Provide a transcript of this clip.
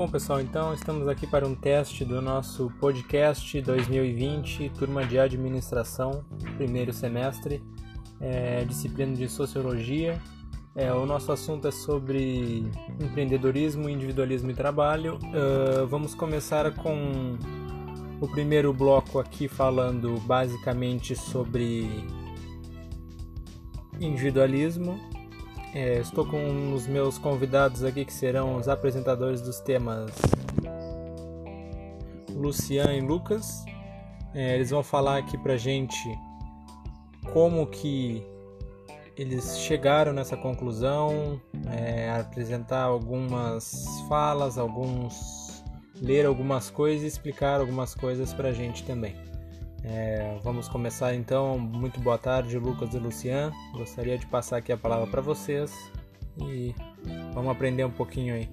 Bom, pessoal, então estamos aqui para um teste do nosso podcast 2020, turma de administração, primeiro semestre, é, disciplina de sociologia. É, o nosso assunto é sobre empreendedorismo, individualismo e trabalho. Uh, vamos começar com o primeiro bloco aqui falando basicamente sobre individualismo é, estou com os meus convidados aqui que serão os apresentadores dos temas Lucian e Lucas. É, eles vão falar aqui pra gente como que eles chegaram nessa conclusão, é, apresentar algumas falas, alguns ler algumas coisas e explicar algumas coisas pra gente também. É, vamos começar então. Muito boa tarde, Lucas e Lucian. Gostaria de passar aqui a palavra para vocês e vamos aprender um pouquinho aí.